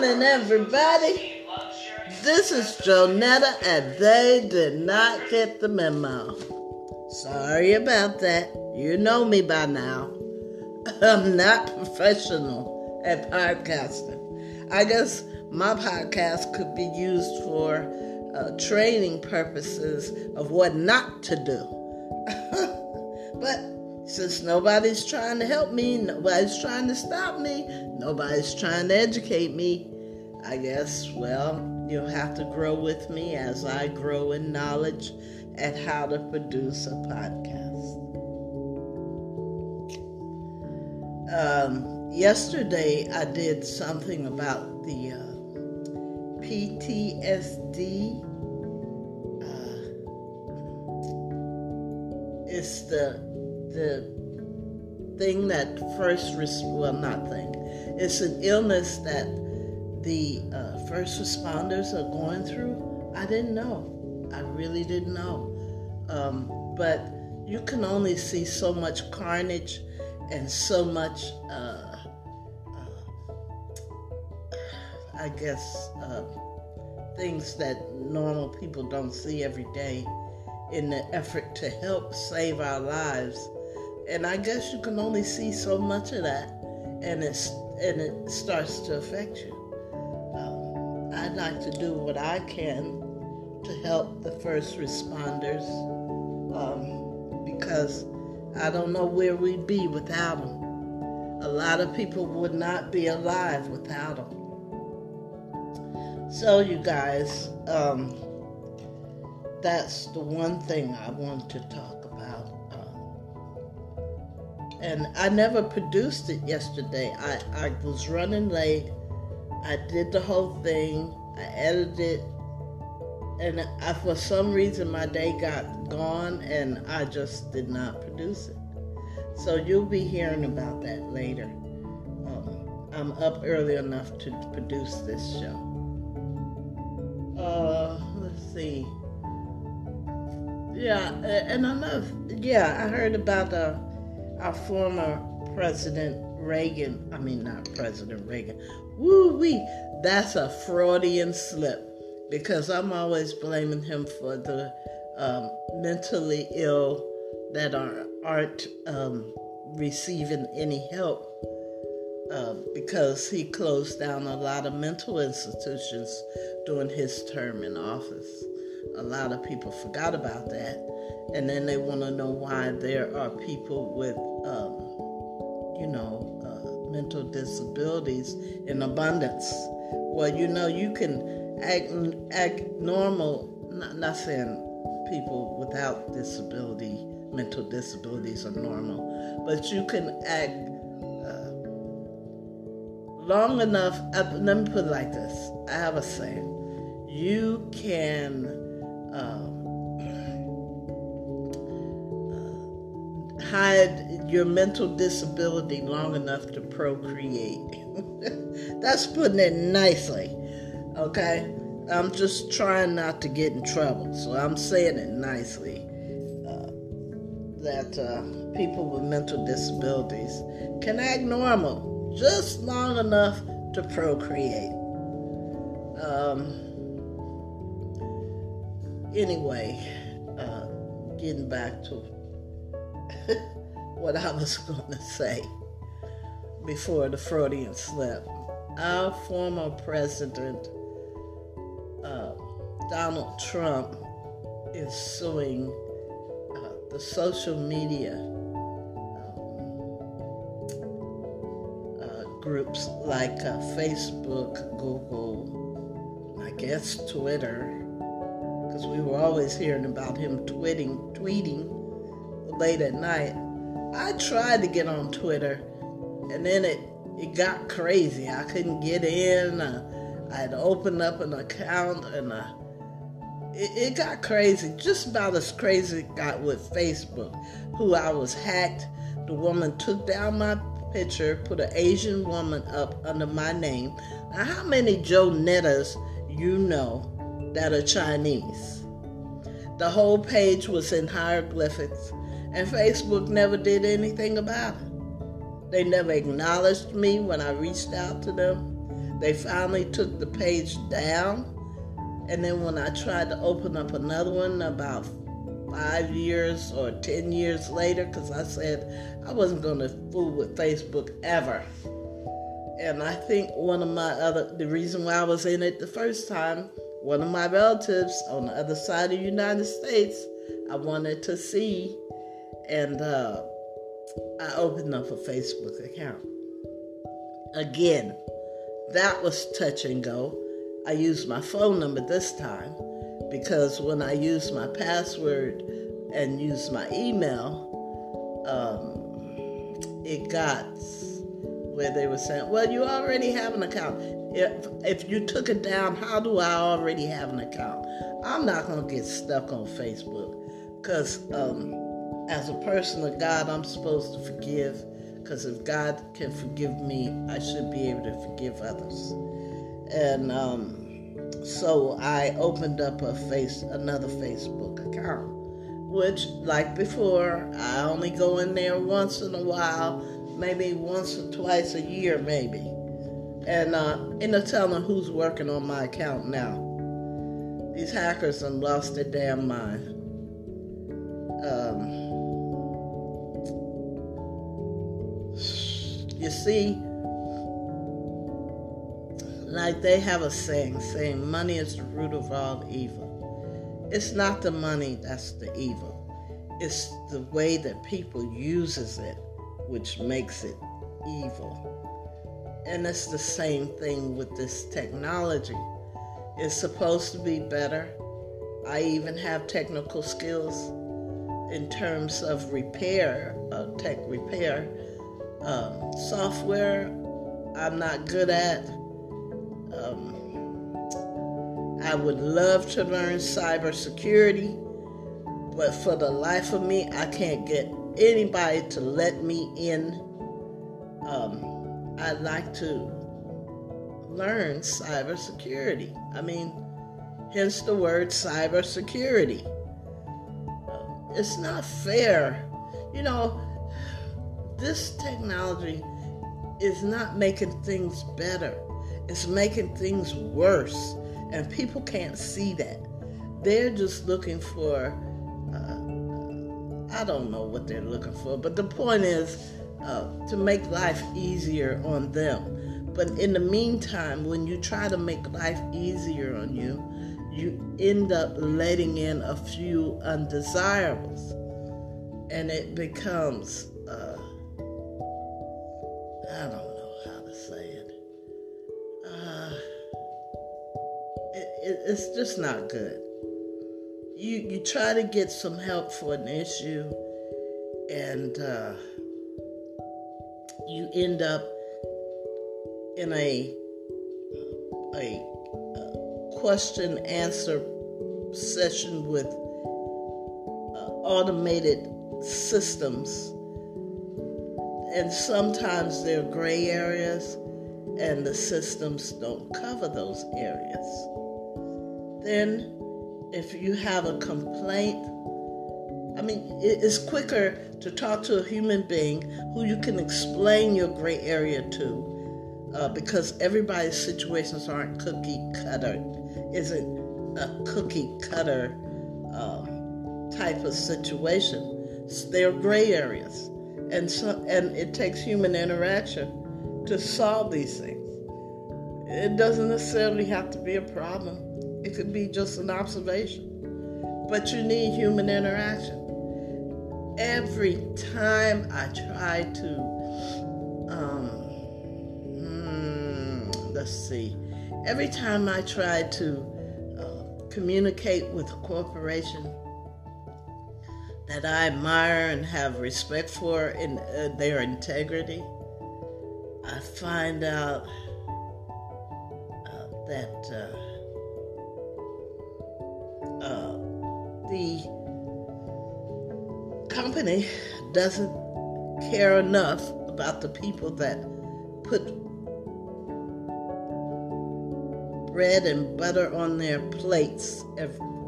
morning, everybody. This is Jonetta, and they did not get the memo. Sorry about that. You know me by now. I'm not professional at podcasting. I guess my podcast could be used for uh, training purposes of what not to do. but since nobody's trying to help me, nobody's trying to stop me, nobody's trying to educate me, I guess, well, you'll have to grow with me as I grow in knowledge at how to produce a podcast. Um, yesterday, I did something about the uh, PTSD. Uh, it's the the thing that first, res- well, not thing, it's an illness that the uh, first responders are going through. I didn't know. I really didn't know. Um, but you can only see so much carnage and so much, uh, uh, I guess, uh, things that normal people don't see every day in the effort to help save our lives and I guess you can only see so much of that, and it's and it starts to affect you. Um, like to do what I can to help the first responders um, because I don't know where we'd be without them. A lot of people would not be alive without them. So, you guys, um, that's the one thing I want to talk about. and I never produced it yesterday. I, I was running late. I did the whole thing. I edited it. And I, for some reason, my day got gone and I just did not produce it. So you'll be hearing about that later. Um, I'm up early enough to produce this show. Uh, let's see. Yeah, and another, yeah, I heard about uh, our former President Reagan, I mean, not President Reagan, woo wee, that's a Freudian slip because I'm always blaming him for the um, mentally ill that are, aren't um, receiving any help uh, because he closed down a lot of mental institutions during his term in office. A lot of people forgot about that and then they want to know why there are people with, um, you know, mental disabilities in abundance. Well, you know, you can act act normal. Not, not saying people without disability, mental disabilities are normal, but you can act uh, long enough. Let me put it like this: I have a saying. You can. Um, hide your mental disability long enough to procreate. That's putting it nicely. Okay? I'm just trying not to get in trouble, so I'm saying it nicely. Uh, that uh, people with mental disabilities can act normal just long enough to procreate. Um, anyway, uh, getting back to what I was going to say before the Freudian slip. Our former president, uh, Donald Trump, is suing uh, the social media um, uh, groups like uh, Facebook, Google, I guess Twitter, because we were always hearing about him tweeting, tweeting late at night. I tried to get on Twitter, and then it it got crazy. I couldn't get in. Uh, I had to open up an account, and uh, it, it got crazy. Just about as crazy it got with Facebook, who I was hacked. The woman took down my picture, put an Asian woman up under my name. Now, how many Jonettas you know that are Chinese? The whole page was in hieroglyphics and Facebook never did anything about it. They never acknowledged me when I reached out to them. they finally took the page down. And then when I tried to open up another one about five years or 10 years later, because I said I wasn't going to fool with Facebook ever. And I think one of my other, the reason why I was in it the first time, one of my relatives on the other side of the United States, I wanted to see, and uh, I opened up a Facebook account. Again, that was touch and go. I used my phone number this time because when I used my password and used my email, um, it got where they were saying, "Well, you already have an account. If if you took it down, how do I already have an account?" I'm not gonna get stuck on Facebook because um, as a person of God, I'm supposed to forgive. Because if God can forgive me, I should be able to forgive others. And um, so I opened up a face another Facebook account, which, like before, I only go in there once in a while, maybe once or twice a year, maybe. And uh, end up telling who's working on my account now. These hackers have lost their damn mind. Um, you see, like they have a saying, saying money is the root of all evil. It's not the money that's the evil. It's the way that people uses it which makes it evil. And it's the same thing with this technology. It's supposed to be better. I even have technical skills in terms of repair, uh, tech repair. Um, software, I'm not good at. Um, I would love to learn cybersecurity, but for the life of me, I can't get anybody to let me in. Um, I'd like to learn cybersecurity. I mean, hence the word cybersecurity. It's not fair. You know, this technology is not making things better, it's making things worse. And people can't see that. They're just looking for I don't know what they're looking for, but the point is uh, to make life easier on them. But in the meantime, when you try to make life easier on you, you end up letting in a few undesirables. And it becomes, uh, I don't know how to say it. Uh, it, it it's just not good you you try to get some help for an issue, and uh, you end up in a a, question answer session with uh, automated systems, and sometimes there are gray areas, and the systems don't cover those areas. Then if you have a complaint, I mean, it's quicker to talk to a human being who you can explain your gray area to uh, because everybody's situations aren't cookie cutter, isn't a cookie cutter um, type of situation. They're gray areas. And, so, and it takes human interaction to solve these things. It doesn't necessarily have to be a problem. It could be just an observation. But you need human interaction. Every time I try to, um, hmm, let's see, every time I try to uh, communicate with a corporation that I admire and have respect for in uh, their integrity, I find out uh, that uh, the company doesn't care enough about the people that put bread and butter on their plates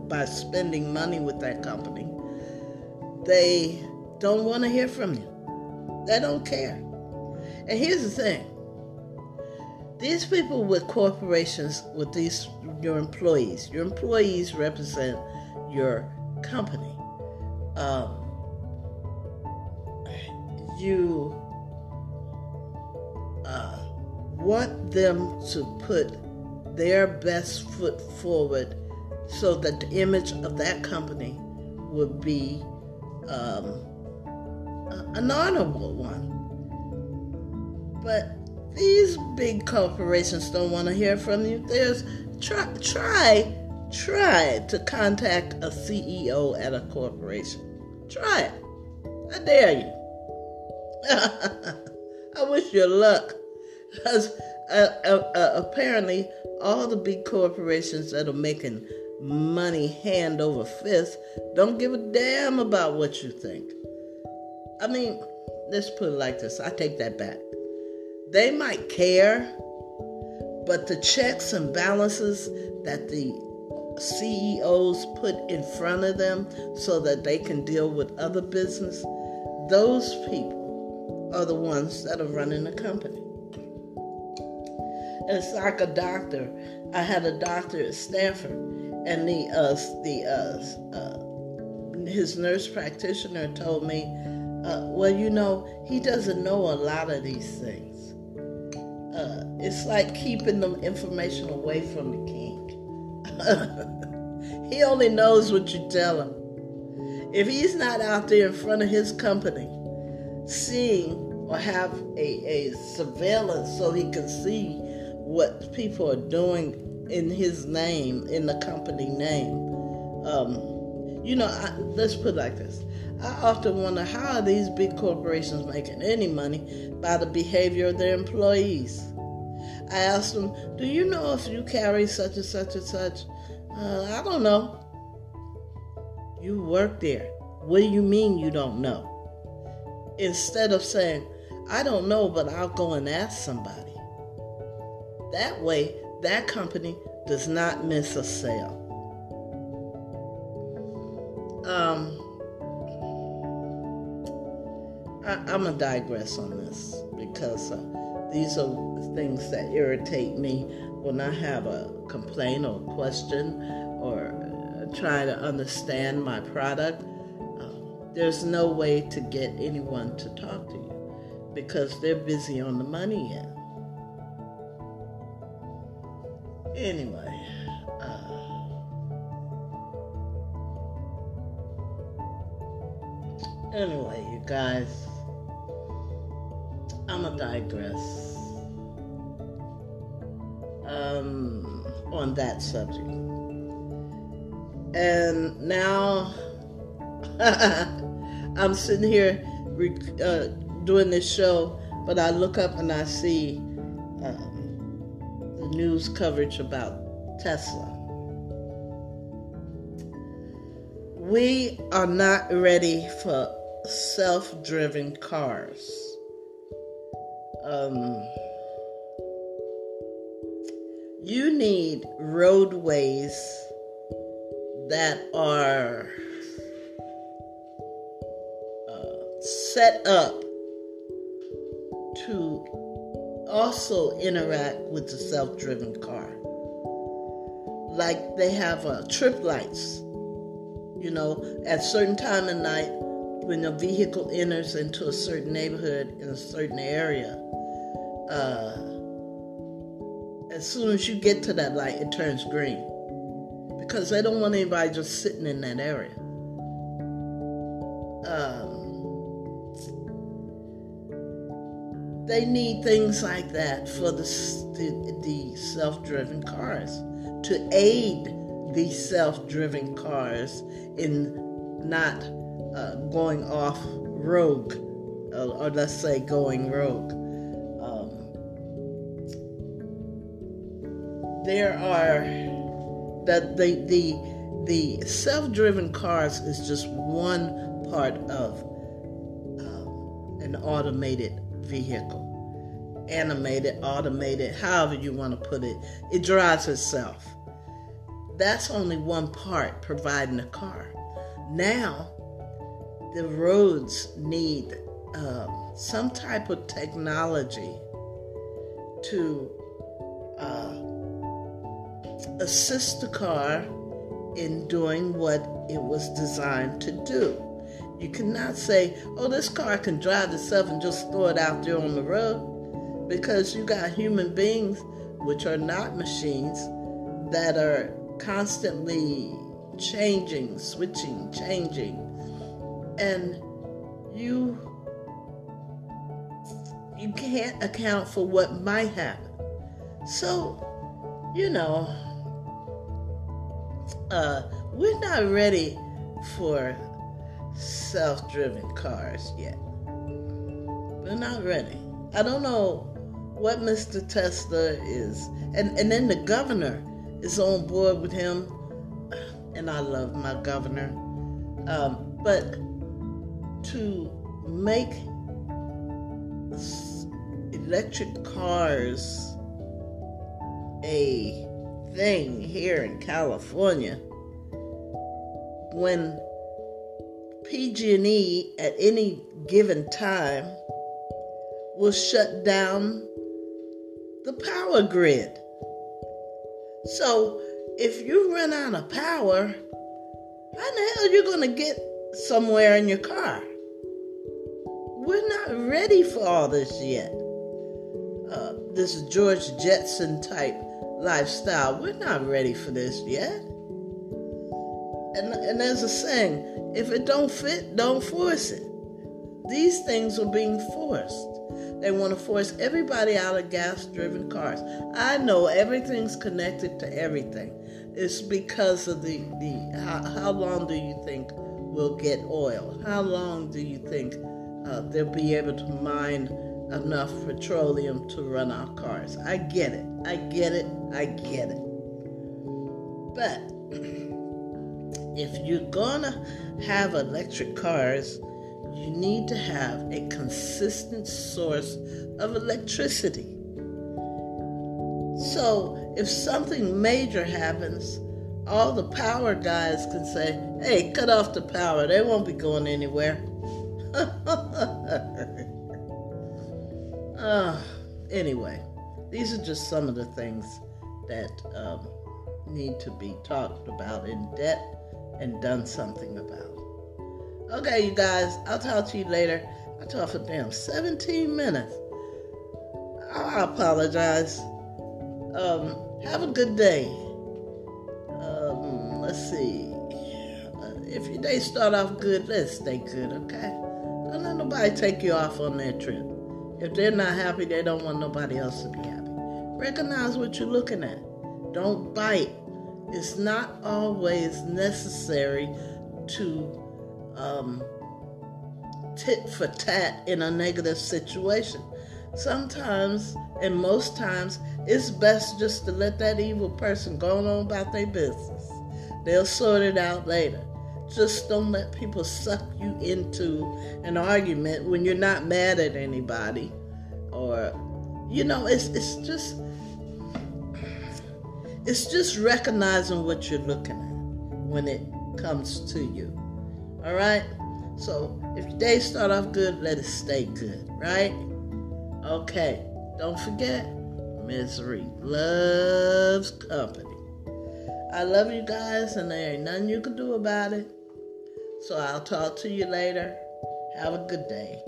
by spending money with that company. They don't want to hear from you. They don't care. And here's the thing these people with corporations, with these your employees, your employees represent your company. Um, you uh, want them to put their best foot forward so that the image of that company would be um, an honorable one. But these big corporations don't want to hear from you. There's try try try to contact a CEO at a corporation. Try it. I dare you. I wish you luck. Because uh, uh, uh, apparently, all the big corporations that are making money hand over fist don't give a damn about what you think. I mean, let's put it like this I take that back. They might care, but the checks and balances that the CEOs put in front of them so that they can deal with other business, those people are the ones that are running the company. It's like a doctor. I had a doctor at Stanford, and the uh, the uh, uh, his nurse practitioner told me, uh, well, you know, he doesn't know a lot of these things. Uh, it's like keeping the information away from the king. he only knows what you tell him. If he's not out there in front of his company, seeing or have a, a surveillance so he can see what people are doing in his name, in the company name. Um, you know, I, let's put it like this. I often wonder how are these big corporations making any money by the behavior of their employees? I asked them, Do you know if you carry such and such and such? Uh, I don't know. You work there. What do you mean you don't know? Instead of saying, I don't know, but I'll go and ask somebody. That way, that company does not miss a sale. Um, I, am going to digress on this because uh, these are things that irritate me when I have a complaint or question or uh, try to understand my product. Uh, there's no way to get anyone to talk to you because they're busy on the money end. Anyway, uh, anyway, you guys, I'm gonna digress um, on that subject. And now I'm sitting here uh, doing this show, but I look up and I see news coverage about Tesla. We are not ready for self driven cars. Um, you need roadways that are uh, set up also interact with the self driven car. Like they have uh, trip lights, you know, at certain time of night when a vehicle enters into a certain neighborhood in a certain area. Uh, as soon as you get to that light, it turns green because they don't want anybody just sitting in that area. They need things like that for the, the, the self driven cars to aid the self driven cars in not uh, going off rogue, uh, or let's say going rogue. Um, there are that the the the self-driven cars is just one part of uh, an automated vehicle. Animated, automated, however you want to put it, it drives itself. That's only one part providing the car. Now, the roads need um, some type of technology to uh, assist the car in doing what it was designed to do. You cannot say, oh, this car can drive itself and just throw it out there on the road because you got human beings, which are not machines, that are constantly changing, switching, changing. And you you can't account for what might happen. So, you know, uh, we're not ready for self driven cars yet. We're not ready. I don't know what Mr. Tesla is. And, and then the governor is on board with him. And I love my governor. Um, but to make electric cars a thing here in California when PG&E at any given time will shut down the power grid. So if you run out of power, how the hell are you going to get somewhere in your car? We're not ready for all this yet. Uh, this George Jetson type lifestyle. We're not ready for this yet. And, and there's a saying if it don't fit, don't force it. These things are being forced. They want to force everybody out of gas driven cars. I know everything's connected to everything. It's because of the, the how, how long do you think we'll get oil? How long do you think uh, they'll be able to mine enough petroleum to run our cars. I get it. I get it. I get it. But if you're gonna have electric cars, you need to have a consistent source of electricity. So if something major happens, all the power guys can say, hey, cut off the power. They won't be going anywhere. Uh, anyway, these are just some of the things that um, need to be talked about in depth and done something about. Okay, you guys, I'll talk to you later. I talked for damn 17 minutes. I apologize. Um, have a good day. Um, let's see. Uh, if your day start off good, let's stay good, okay? Don't let nobody take you off on that trip. If they're not happy, they don't want nobody else to be happy. Recognize what you're looking at. Don't bite. It's not always necessary to um, tit for tat in a negative situation. Sometimes, and most times, it's best just to let that evil person go on about their business. They'll sort it out later. Just don't let people suck you into an argument when you're not mad at anybody. Or, you know, it's, it's just. It's just recognizing what you're looking at when it comes to you. All right? So if your day start off good, let it stay good, right? Okay. Don't forget, misery loves company. I love you guys, and there ain't nothing you can do about it. So I'll talk to you later. Have a good day.